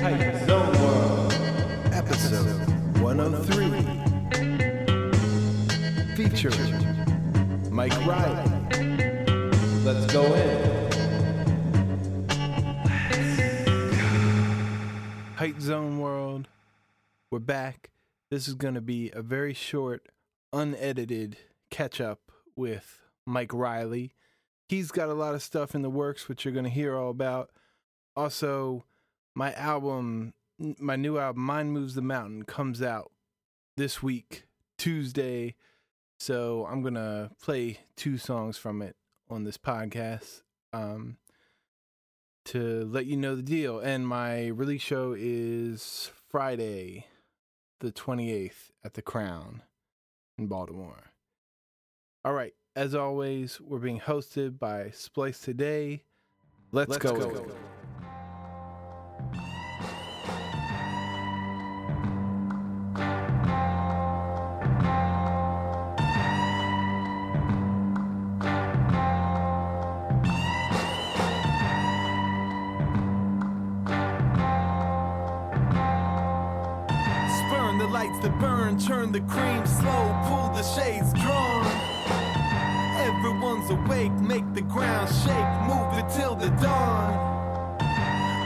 Hype Zone World. episode 103. Featuring Mike Riley. Let's go in. Hype Zone World. We're back. This is going to be a very short, unedited catch up with Mike Riley. He's got a lot of stuff in the works, which you're going to hear all about. Also, my album, my new album, Mind Moves the Mountain, comes out this week, Tuesday. So I'm going to play two songs from it on this podcast. Um, to let you know the deal. And my release show is Friday, the 28th at the Crown in Baltimore. All right, as always, we're being hosted by Splice Today. Let's, Let's go. go. Spurn turn the cream slow, pull the shades drawn. Everyone's awake, make the ground shake, move it till the dawn.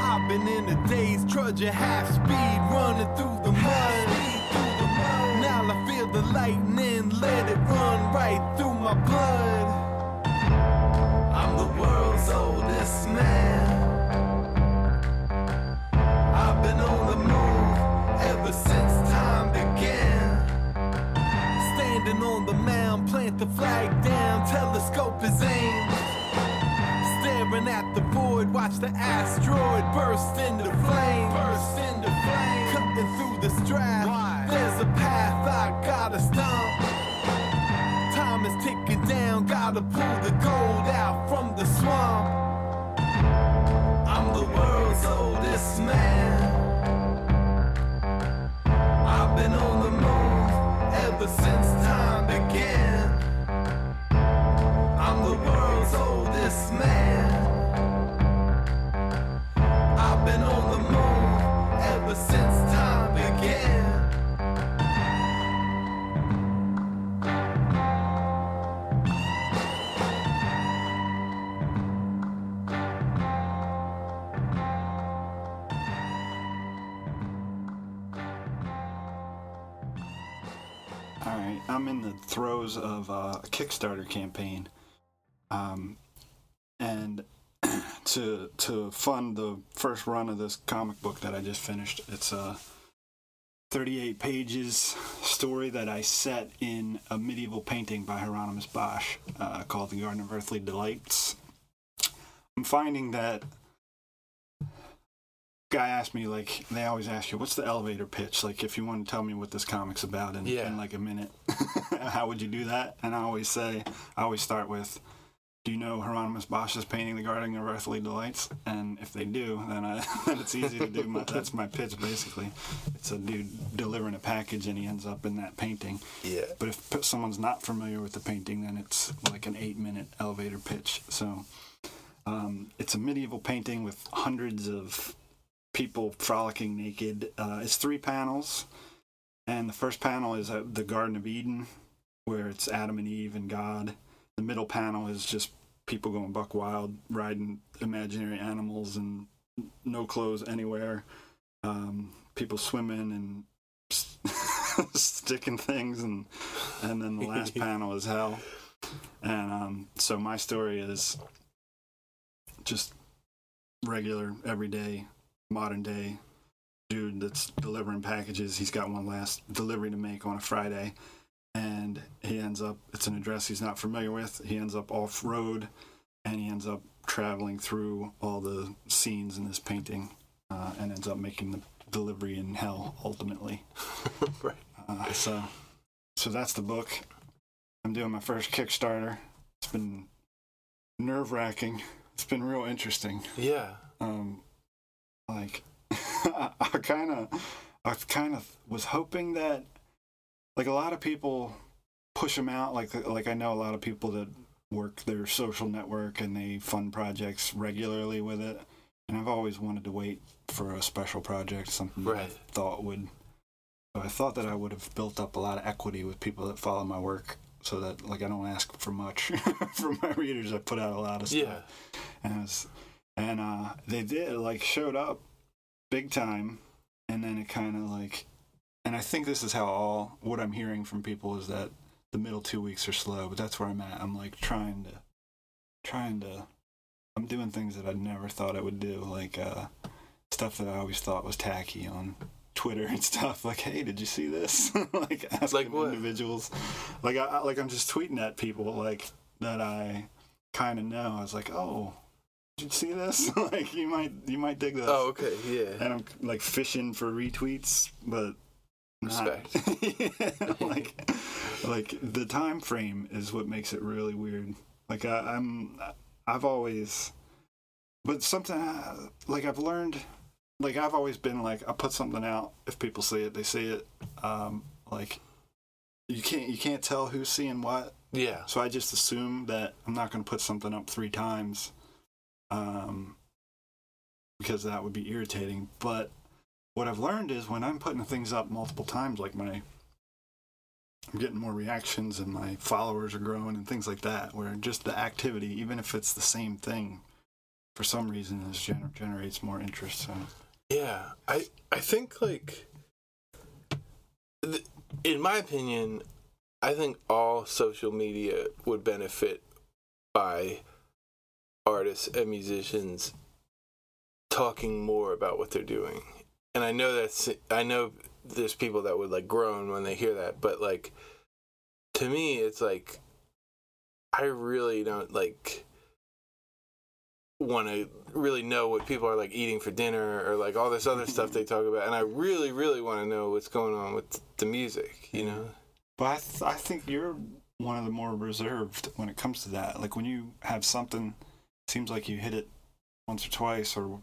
I've been in a daze, trudge at half speed, running through the mud. Now I feel the lightning, let it run right through my blood. I'm the world's oldest man. The flag down, telescope is aimed. Staring at the void, watch the asteroid burst into flame. Burst into flame. Cutting through the strap. There's a path I gotta stomp. Time is ticking down, gotta pull the gold out from the swamp. I'm the world's oldest man. I've been on the move ever since time All right, I'm in the throes of a Kickstarter campaign, um, and to to fund the first run of this comic book that I just finished. It's a 38 pages story that I set in a medieval painting by Hieronymus Bosch uh, called "The Garden of Earthly Delights." I'm finding that guy asked me like they always ask you what's the elevator pitch like if you want to tell me what this comic's about in, Yeah. in like a minute how would you do that and i always say i always start with do you know hieronymus bosch's painting the garden of earthly delights and if they do then, I, then it's easy to do my, that's my pitch basically it's a dude delivering a package and he ends up in that painting Yeah. but if someone's not familiar with the painting, then it's like an eight minute elevator pitch. So um, it's a medieval painting with hundreds of people frolicking naked. Uh, it's three panels. And the first panel is uh, the Garden of Eden, where it's Adam and Eve and God. The middle panel is just people going buck wild, riding imaginary animals and no clothes anywhere. Um, people swimming and sticking things and and then the last panel is hell. And um, so my story is just regular everyday modern day dude that's delivering packages. He's got one last delivery to make on a friday and he ends up it's an address he's not familiar with he ends up off road and he ends up traveling through all the scenes in this painting uh, and ends up making the delivery in hell ultimately right. uh, so, so that's the book. I'm doing my first Kickstarter. It's been nerve wracking. It's been real interesting. Yeah. Um, like, I kind of, I kind of was hoping that, like, a lot of people push them out. Like, like I know a lot of people that work their social network and they fund projects regularly with it. and I've always wanted to wait for a special project, something that I thought would. So I thought that I would have built up a lot of equity with people that follow my work, so that like I don't ask for much from my readers. I put out a lot of stuff, Yeah. and was, and uh, they did like showed up big time, and then it kind of like, and I think this is how all what I'm hearing from people is that the middle two weeks are slow, but that's where I'm at. I'm like trying to, trying to, I'm doing things that I never thought I would do, like uh, stuff that I always thought was tacky on Twitter and stuff. Like, hey, did you see this? like asking Like individuals, like I I- like I'm just tweeting at people like that I kind of know. I was like, oh, did you see this? like you might you might dig this. Oh, okay. Yeah. And I'm like fishing for retweets, but Respect. like, like the time frame is what makes it really weird. Like I, I'm, I've always, but something like I've learned, like I've always been like I put something out. If people see it, they see it. Um, like you can't you can't tell who's seeing what. Yeah. So I just assume that I'm not going to put something up three times, um, because that would be irritating. But what I've learned is when I'm putting things up multiple times, like my, I'm getting more reactions and my followers are growing and things like that. Where just the activity, even if it's the same thing, for some reason, is gener- generates more interest. So Yeah, I I think like th- in my opinion, I think all social media would benefit by artists and musicians talking more about what they're doing. And I know that's I know there's people that would like groan when they hear that, but like to me it's like I really don't like want to really know what people are like eating for dinner or like all this other stuff they talk about and i really really want to know what's going on with the music you know But I, th- I think you're one of the more reserved when it comes to that. Like when you have something, it seems like you hit it once or twice, or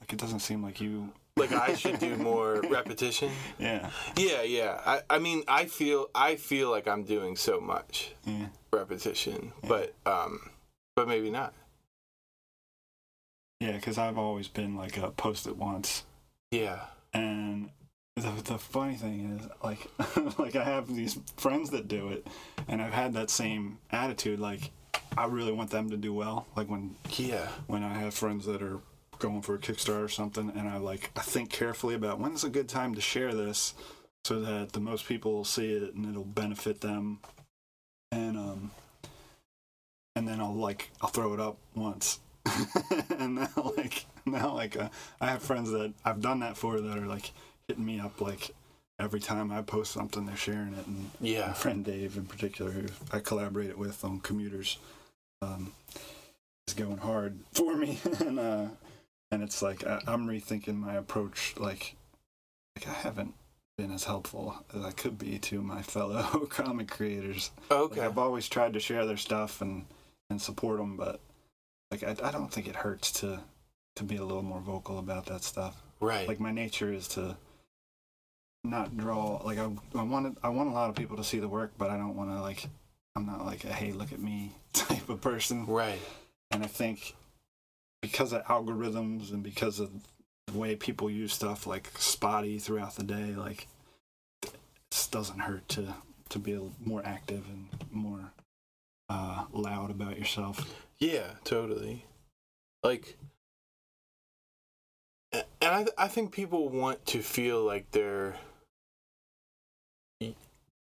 like it doesn't seem like you. Like i should do more repetition Yeah, yeah yeah i i mean i feel i feel like i'm doing so much yeah. repetition but um but maybe not Yeah, because I've always been like a post it once, yeah and the the funny thing is like like I have these friends that do it, and I've had that same attitude. Like I really want them to do well. Like when yeah when I have friends that are going for a Kickstarter or something, and I like I think carefully about when's a good time to share this, so that the most people will see it and it'll benefit them, and um, and then I'll like I'll throw it up once, and now like now like uh, I have friends that I've done that for that are like hitting me up like every time I post something they're sharing it. And my yeah. friend Dave in particular, who I collaborated with on Commuters, um, is going hard for me, and uh, and it's like I, I'm rethinking my approach. Like, like I haven't been as helpful as I could be to my fellow comic creators. Like, okay I've always tried to share their stuff and and support them, but like I, I don't think it hurts to to be a little more vocal about that stuff right like my nature is to not draw like I, I want I want a lot of people to see the work but I don't want to like I'm not like a hey look at me type of person right and I think because of algorithms and because of the way people use stuff like spotty throughout the day like it doesn't hurt to to be more active and more uh, loud about yourself Yeah, totally. Like, and I, th- I think people want to feel like they're,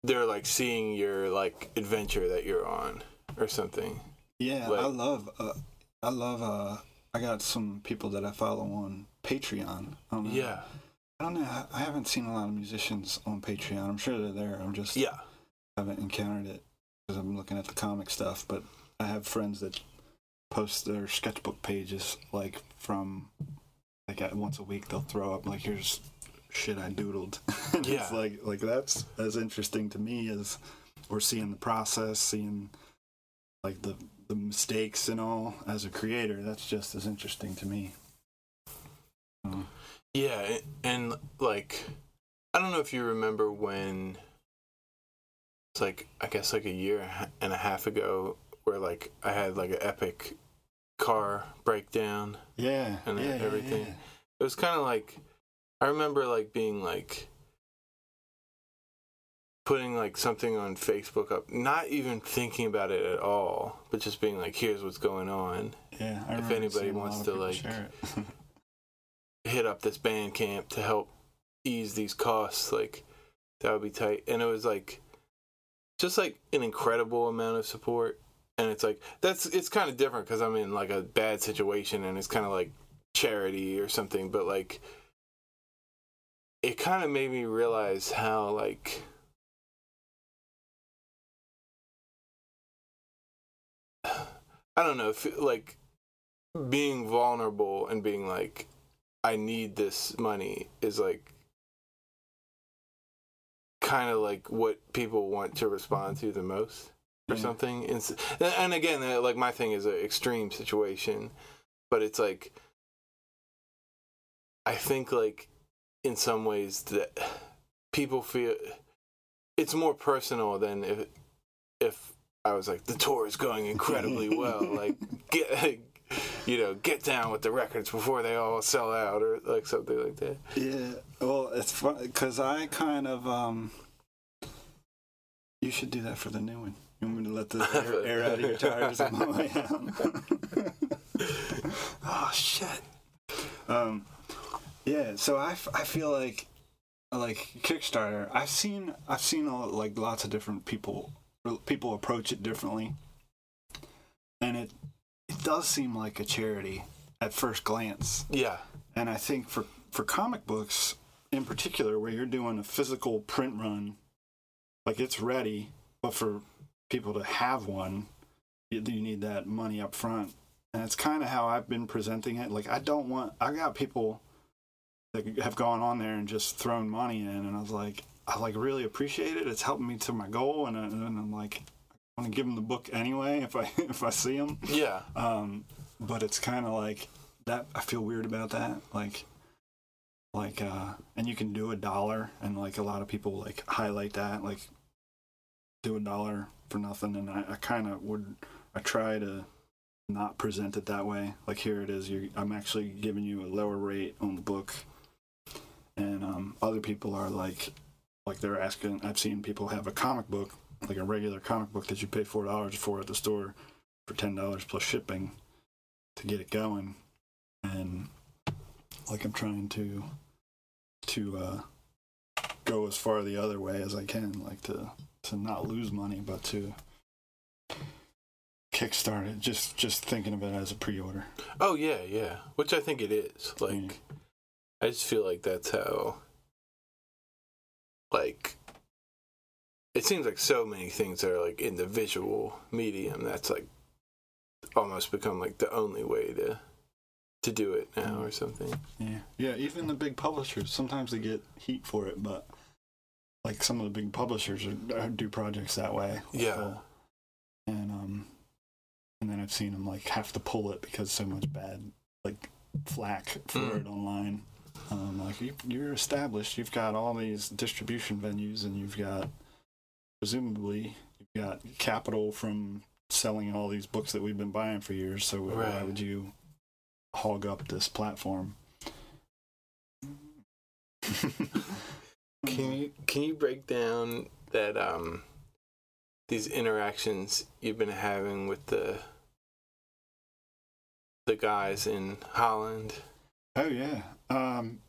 they're like seeing your like adventure that you're on or something. Yeah, Like- I love. Uh, I love. Uh, I got some people that I follow on Patreon. I. Yeah, I don't know. I- I haven't seen a lot of musicians on Patreon. I'm sure they're there. I'm just yeah, haven't encountered it because I'm looking at the comic stuff. But I have friends that post their sketchbook pages like from like at once a week. They'll throw up like here's shit I doodled. and Yeah. It's like like that's as interesting to me as or seeing the process, seeing like the the mistakes and all as a creator. That's just as interesting to me. Um, yeah, and like, I don't know if you remember when. It's like I guess like a year and a half ago, where like I had like an epic car breakdown. Yeah, And yeah, then yeah, everything. yeah. It was kind of like I remember like being like putting like something on Facebook up, not even thinking about it at all, but just being like, "Here's what's going on." Yeah, I If anybody wants to, like, hit up this Bandcamp to help ease these costs like that would be tight. And it was like just like an incredible amount of support. And it's like that's it's kind of different because i'm in like a bad situation and it's kind of like charity or something but like it kind of made me realize how like i don't know if, like being vulnerable and being like I need this money is like kind of like what people want to respond to the most or Yeah. something. And, and again, uh, like my thing is an extreme situation, but it's like I think like in some ways that people feel it's more personal than if if I was like the tour is going incredibly well, like get you know get down with the records before they all sell out or like something like that. Yeah, well, it's fun because I kind of um. You should do that for the new one. You want me to let the air, air out of your tires on my way out? oh shit. Um, yeah. So I, f- I feel like like Kickstarter. I've seen I've seen all, like lots of different people people approach it differently, and it it does seem like a charity at first glance. Yeah, And I think for for comic books in particular, where you're doing a physical print run, like it's ready, but for people to have one, you, you need that money up front. And it's kind of how I've been presenting it. Like I don't want. I got people that have gone on there and just thrown money in, and I was like, I like really appreciate it. It's helping me to my goal, and, I, and I'm like, I want to give them the book anyway if I if I see them. yeah, Um, but it's kind of like that. I feel weird about that. Like, like, uh, and you can do a dollar, and like a lot of people like highlight that, like, do a dollar for nothing. And I, I kind of would, I try to not present it that way. Like, here it is. You, I'm actually giving you a lower rate on the book, and um, other people are like, like they're asking. I've seen people have a comic book, like a regular comic book that you pay four dollars for at the store for ten dollars plus shipping to get it going, and like I'm trying to to uh, go as far the other way as I can, like to to not lose money, but to kickstart it. Just just thinking of it as a pre-order. oh yeah, yeah. Which I think it is. Like, Mm. I just feel like that's how. Like, it seems like so many things are like in the visual medium. That's like almost become like the only way to to do it now or something. Yeah, yeah. Even the big publishers sometimes they get heat for it, but like some of the big publishers are, are do projects that way. Yeah. And um, and then I've seen them like have to pull it because so much bad like flack for Mm. it online. Um, like you, you're established, you've got all these distribution venues, and you've got presumably you've got capital from selling all these books that we've been buying for years. So why would you hog up this platform? Can you can you break down that um these interactions you've been having with the the guys in Holland? Oh yeah. Um,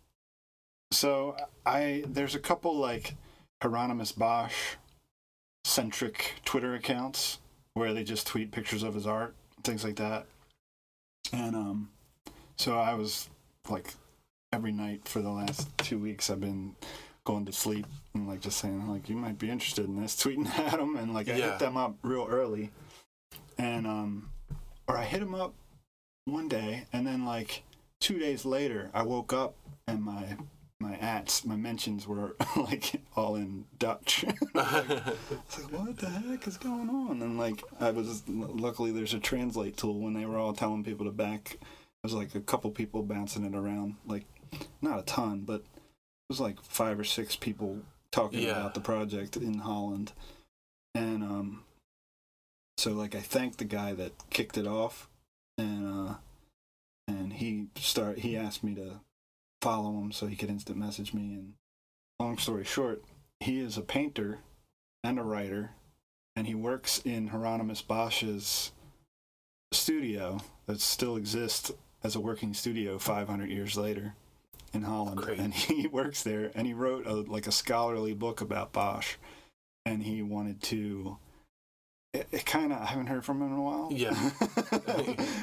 so I there's a couple like Hieronymus Bosch centric Twitter accounts where they just tweet pictures of his art, things like that. And um, so I was like every night for the last two weeks I've been going to sleep and like just saying like you might be interested in this, tweeting at them and like I Yeah. hit them up real early, and um, or I hit them up one day and then like two days later, I woke up and my my ats, my mentions were like all in Dutch. It's like, what the heck is going on? And like, I was luckily there's a translate tool when they were all telling people to back. There's like a couple people bouncing it around, like not a ton, but it was like five or six people talking Yeah. about the project in Holland. And um, so like I thanked the guy that kicked it off and uh, and he start he asked me to follow him so he could instant message me. And long story short, he is a painter and a writer, and he works in Hieronymus Bosch's studio that still exists as a working studio 500 years later in Holland. Great. And he works there, and he wrote a, like a scholarly book about Bosch, and he wanted to. It, it kind of I haven't heard from him in a while. Yeah.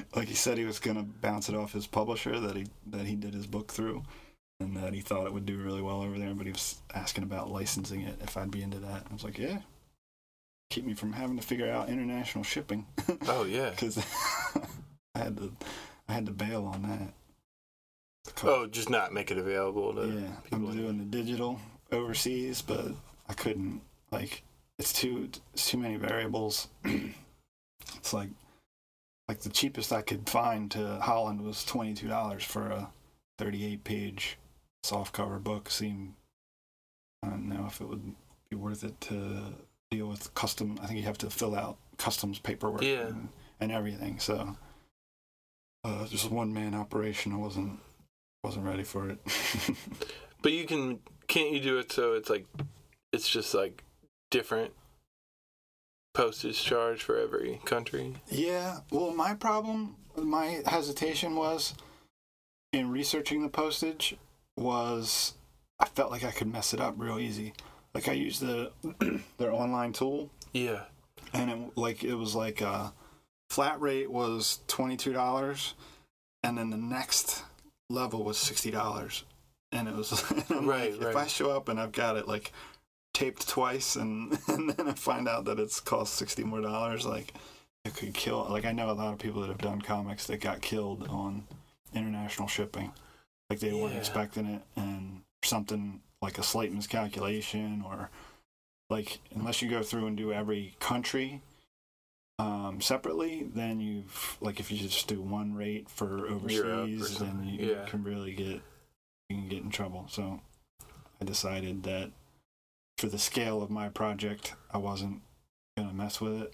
like he said, he was gonna bounce it off his publisher that he that he did his book through, and that he thought it would do really well over there. But he was asking about licensing it if I'd be into that. I was like, yeah. Keep me from having to figure out international shipping Oh yeah. because I had to I had to bail on that. Oh, just not make it available to yeah, I'm people. doing the digital overseas, but I couldn't like it's too it's too many variables. it's like like the cheapest I could find to Holland was twenty two dollars for a thirty eight page soft cover book. Seemed I don't know if it would be worth it to deal with custom. I think you have to fill out customs paperwork Yeah. and, and everything. So uh, just one man operation. I wasn't wasn't ready for it. But you can can't you do it so it's like it's just like different postage charge for every country? Yeah, well, my problem, my hesitation was in researching the postage was I felt like I could mess it up real easy. Like I used the their online tool, Yeah. and it like it was like uh, flat rate was twenty two dollars, and then the next level was sixty dollars, and it was Right, like, If. I show up and I've got it like taped twice, and and then I find out that it's cost sixty more dollars, like it could kill. Like I know a lot of people that have done comics that got killed on international shipping, like they weren't expecting it, and something like a slight miscalculation or like unless you go through and do every country um, separately, then you've like if you just do one rate for overseas, then you yeah. can really get you can get in trouble. So I decided that for the scale of my project, I wasn't gonna mess with it.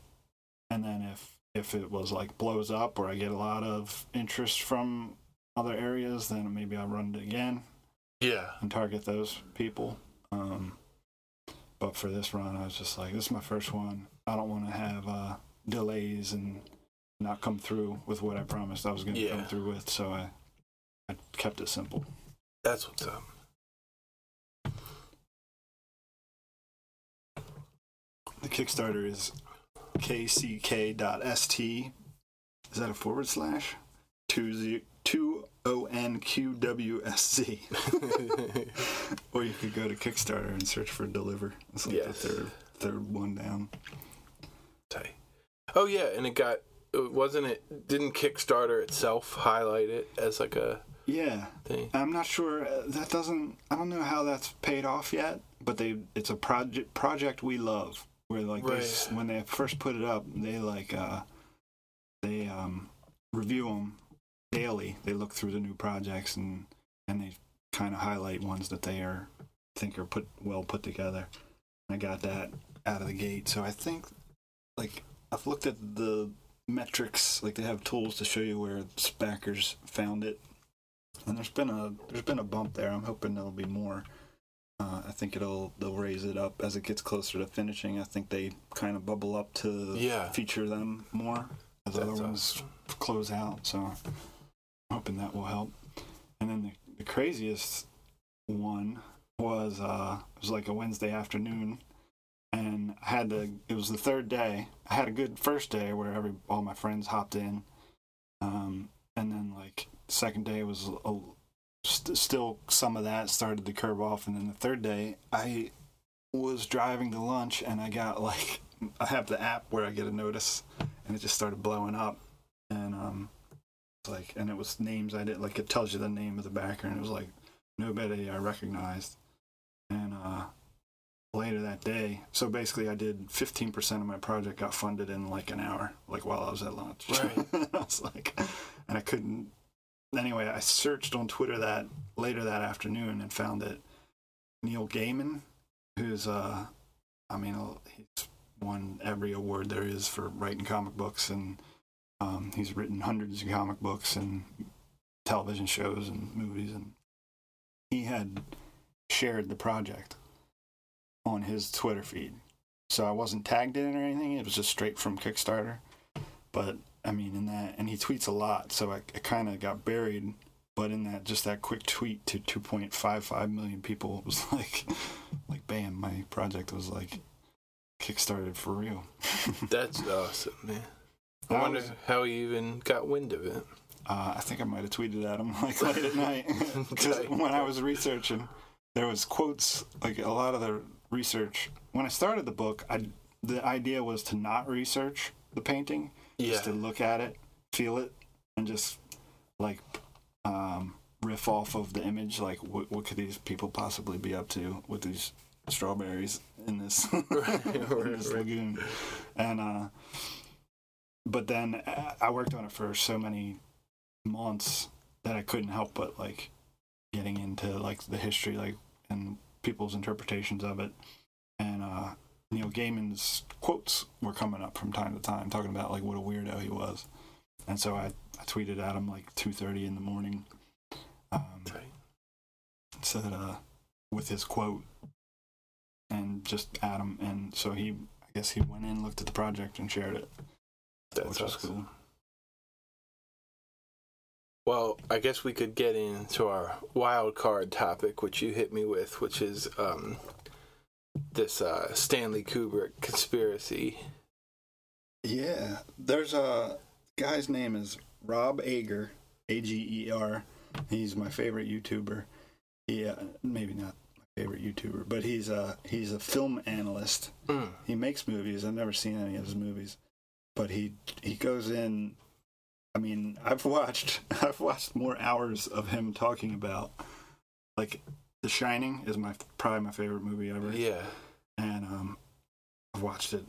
And then if if it was like blows up or I get a lot of interest from other areas, then maybe I'll run it again Yeah. and target those people. Um, but for this run, I was just like, this is my first one. I don't want to have uh, delays and not come through with what I promised I was going to come through with. So I, I kept it simple. That's what's up. The Kickstarter is kck.st. Is that a forward slash? Two z two o n q w s z. Or you could go to Kickstarter and search for deliver. It's like Yes. the third third one down. Tight. Oh yeah, and it got it wasn't it didn't Kickstarter itself highlight it as like a Yeah, thing. I'm not sure. uh, That doesn't. I don't know how that's paid off yet. But they, it's a project project we love. Where like they, when they first put it up, they like uh, they um, review them daily. They look through the new projects and and they kind of highlight ones that they are think are put well put together. I got that out of the gate. So I think like I've looked at the metrics. Like they have tools to show you where backers found it and there's been a there's been a bump there. I'm hoping there'll be more. Uh, I think it'll they'll raise it up as it gets closer to finishing. I think they kind of bubble up to Yeah. feature them more as That's other ones awesome. close out. So I'm hoping that will help. And then the, the craziest one was uh it was like a Wednesday afternoon and I had to it was the third day. I had a good first day where every all my friends hopped in. Um and then like second day was a, st- still some of that started to curve off. And then the third day I was driving to lunch and I got like I have the app where I get a notice and it just started blowing up. And um it's like and it was names I didn't like it tells you the name of the backer and it was like nobody I recognized. And uh later that day so basically I did 15% of my project got funded in like an hour like while I was at lunch. Right. I was like and I couldn't anyway I searched on Twitter that later that afternoon and found that Neil Gaiman who's uh I mean he's won every award there is for writing comic books and Um, he's written hundreds of comic books and television shows and movies, and he had shared the project on his Twitter feed. So I wasn't tagged in or anything. It was just straight from Kickstarter. But I mean, in that, and he tweets a lot, so I, I kind of got buried. But in that, just that quick tweet to 2.55 million people was like, like, bam, my project was like kickstarted for real. That's awesome, man. I wonder was- how he even got wind of it. Uh, I think I might have tweeted at him like late at night when I was researching, there was quotes like a lot of the research. When I started the book, I the idea was to not research the painting, Yeah. just to look at it, feel it, and just like um, riff off of the image. Like, what, what could these people possibly be up to with these strawberries in this, Right, in this right. lagoon? And uh, but then uh, I worked on it for so many months that I couldn't help but like getting into like the history, like and people's interpretations of it. And uh, Neil Gaiman's quotes were coming up from time to time, talking about like what a weirdo he was. And so I, I tweeted at him like two thirty in the morning, um, said uh, with his quote, and just at him. And so he, I guess he went in, looked at the project, and shared it, That's which was awesome. cool. Well, I guess we could get into our wild card topic, which you hit me with, which is um, this uh, Stanley Kubrick conspiracy. Yeah, there's a guy's name is Rob Ager, A G E R. He's my favorite YouTuber. He uh, maybe not my favorite YouTuber, but he's a he's a film analyst. Mm. He makes movies. I've never seen any of his movies, but he he goes in. I mean, I've watched I've watched more hours of him talking about like The Shining is my probably my favorite movie ever Yeah. and um, I've watched it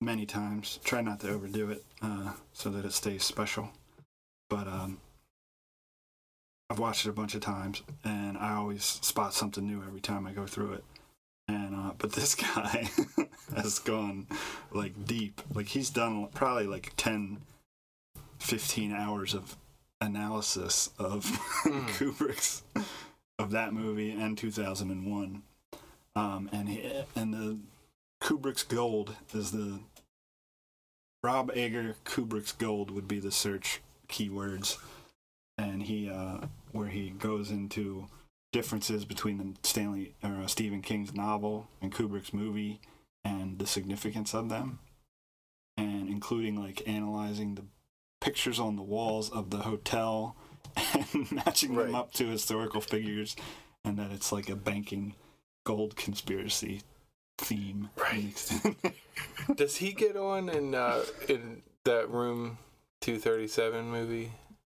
many times. Try not to overdo it uh, so that it stays special. But um, I've watched it a bunch of times, and I always spot something new every time I go through it. And uh, but this guy has gone like deep. Like he's done probably like 10, 15 hours of analysis of Mm. Kubrick's of that movie and 2001 um, and he, and the Kubrick's Gold is the Rob Ager Kubrick's Gold would be the search keywords, and he uh, where he goes into differences between the Stanley or uh, Stephen King's novel and Kubrick's movie and the significance of them, and including like analyzing the pictures on the walls of the hotel and matching them up to historical figures, and that it's like a banking gold conspiracy theme. Right. mixed in there. Does he get on in uh, in that room 237 movie?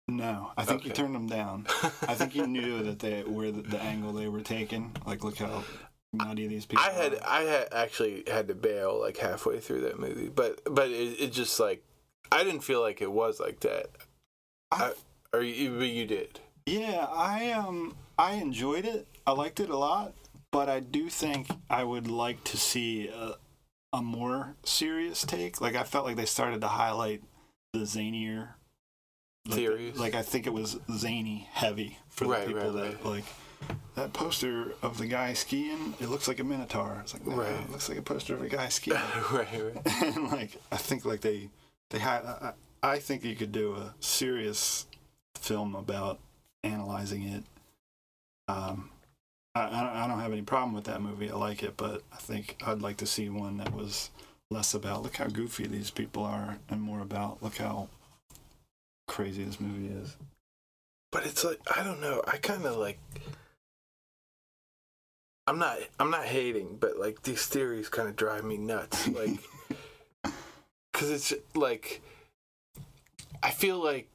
no, I think he turned them down. I think he knew that they were the, the angle they were taking. Like, look how nutty these people. I had are. I had actually had to bail like halfway through that movie, but but it, it just like I didn't feel like it was like that. I, or you, but you did. Yeah, I um I enjoyed it. I liked it a lot, but I do think I would like to see a, a more serious take. Like I felt like they started to highlight the zanier like, Theories. Like I think it was zany heavy for the Right, people right, that right. like that poster of the guy skiing. It looks like a minotaur. It's like no, Right. it looks like a poster of a guy skiing. right, right. and like I think like they they had I, I think you could do a serious film about analyzing it. Um, I I don't, I don't have any problem with that movie. I like it, but I think I'd like to see one that was less about look how goofy these people are and more about look how crazy this movie is. But it's like I don't know. I kind of like. I'm not. I'm not hating, but like these theories kind of drive me nuts. Like, because it's like, I feel like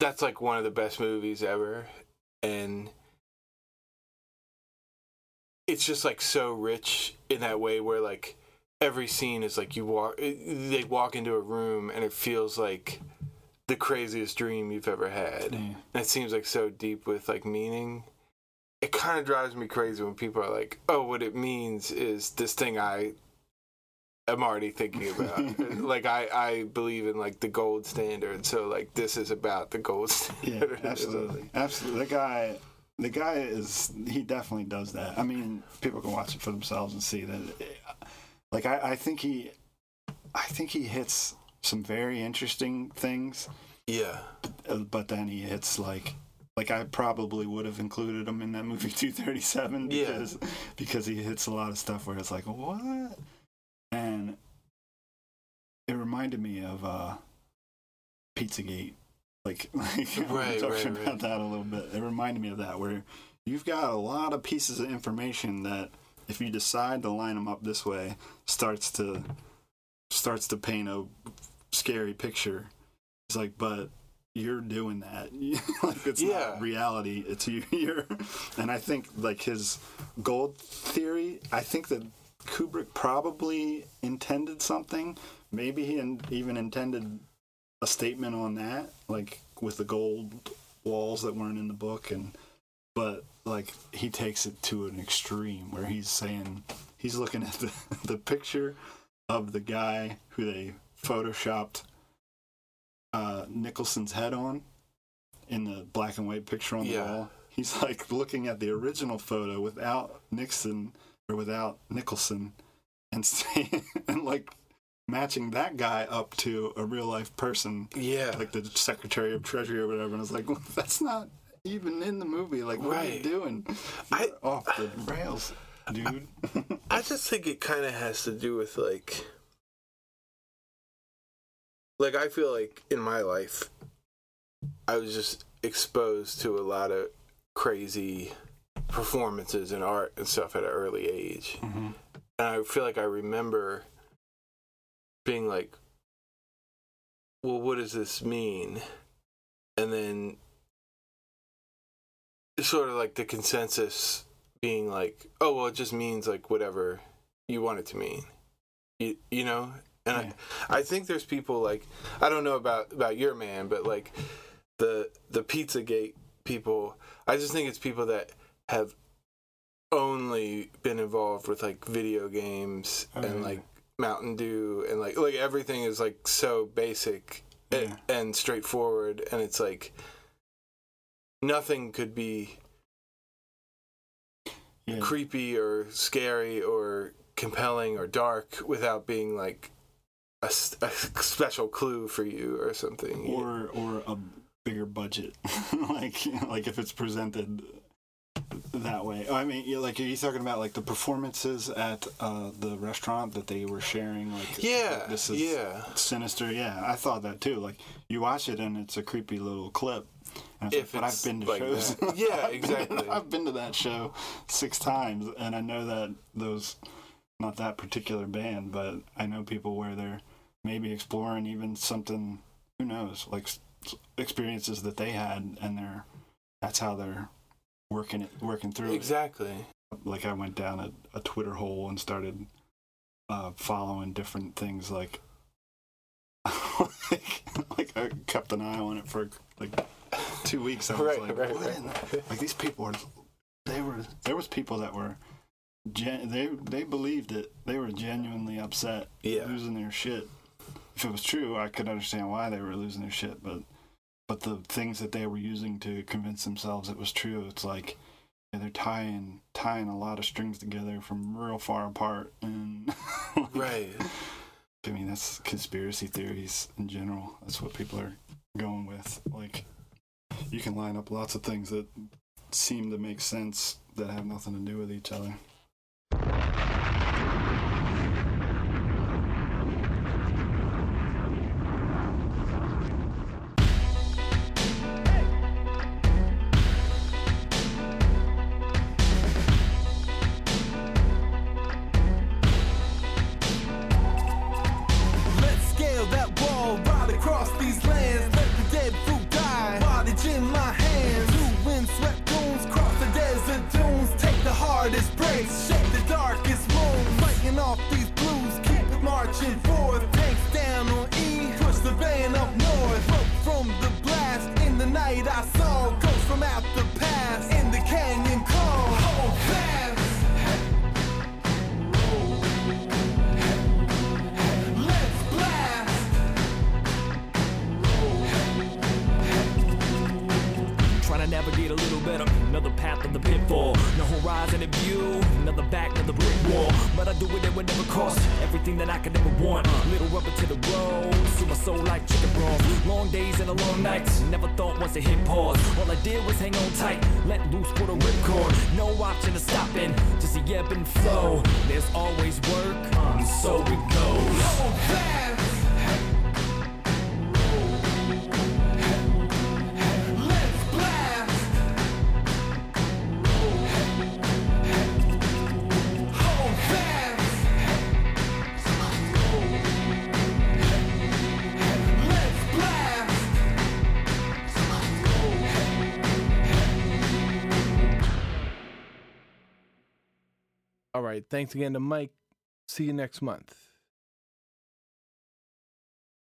that's like one of the best movies ever, and it's just like so rich in that way where like every scene is like you walk. Eh, they walk into a room and it feels like the craziest dream you've ever had. It seems like so deep with like meaning. It kind of drives me crazy when people are like, "Oh, what it means is this thing I am already thinking about. like I, I believe in like the gold standard, so like this is about the gold Yeah, standard. absolutely, absolutely. The guy, the guy is he definitely does that. I mean, people can watch it for themselves and see that. Like I, I think he, I think he hits some very interesting things, yeah, uh, but then he hits like. Like I probably would have included him in that movie 237 Yeah. because because he hits a lot of stuff where it's like what, it reminded me of uh, Pizzagate. Like, like Right, talking right, about right. that a little bit. It reminded me of that, where you've got a lot of pieces of information that, if you decide to line them up this way, starts to starts to paint a scary picture. It's like, but you're doing that. like it's Yeah. not reality. It's you. You're, and I think like his gold theory. I think that Kubrick probably intended something. Maybe he in, even intended a statement on that, like with the gold walls that weren't in the book, and but like he takes it to an extreme where he's saying he's looking at the the picture of the guy who they photoshopped uh, Nicholson's head on in the black and white picture on the Yeah. wall. He's like looking at the original photo without Nixon without Nicholson, and and like matching that guy up to a real life person, yeah. like the Secretary of Treasury or whatever. And I was like, that's not even in the movie. Like, what are you doing? I- You're off the rails, dude. I just think it kind of has to do with like, like I feel like in my life, I was just exposed to a lot of crazy performances and art and stuff at an early age, hmm and I feel like I remember being like, "Well, what does this mean?" And then sort of like the consensus being like, "Oh, well, it just means like whatever you want it to mean," you you know. And Yeah. I, I think there's people like I don't know about about your man, but like the the PizzaGate people, I just think it's people that have only been involved with like video games Oh, and yeah. like Mountain Dew and like like everything is like so basic Yeah. and straightforward and it's like nothing could be Yeah. creepy or scary or compelling or dark without being like a special clue for you or something. or or a bigger budget like like if it's presented that way i mean you like are you talking about like the performances at uh the restaurant that they were sharing like yeah, this is yeah. sinister yeah i thought that too like you watch it and it's a creepy little clip If like, but i've been to like shows that. Yeah, I've been- exactly. i've been to that show six times and i know that those not that particular band but i know people where they're maybe exploring even something who knows like experiences that they had and they're that's how they're working it working through it Exactly. like I went down a, a Twitter hole and started uh, following different things like, like like I kept an eye on it for like two weeks. I was Right, like, right, what right. in the-" like these people were they were there was people that were gen- they they believed it. They were genuinely upset, Yeah. losing their shit. If it was true, I could understand why they were losing their shit, but but the things that they were using to convince themselves it was true, it's like yeah, they're tying tying a lot of strings together from real far apart, and Right. I mean, that's conspiracy theories in general. That's what people are going with. Like, you can line up lots of things that seem to make sense that have nothing to do with each other. Navigate a little better. Another path of the pitfall. No horizon in view. Another back, of the brick wall. But I do it at whatever cost. Everything that I could ever want. Little rubber to the road. See my soul like chicken broth. Long days and a long nights. Never thought once it hit pause. All I did was hang on tight. Let loose for the ripcord. No option of stopping. Just the ebb and flow. There's always work. And so it goes. Thanks again to Mike. See you next month.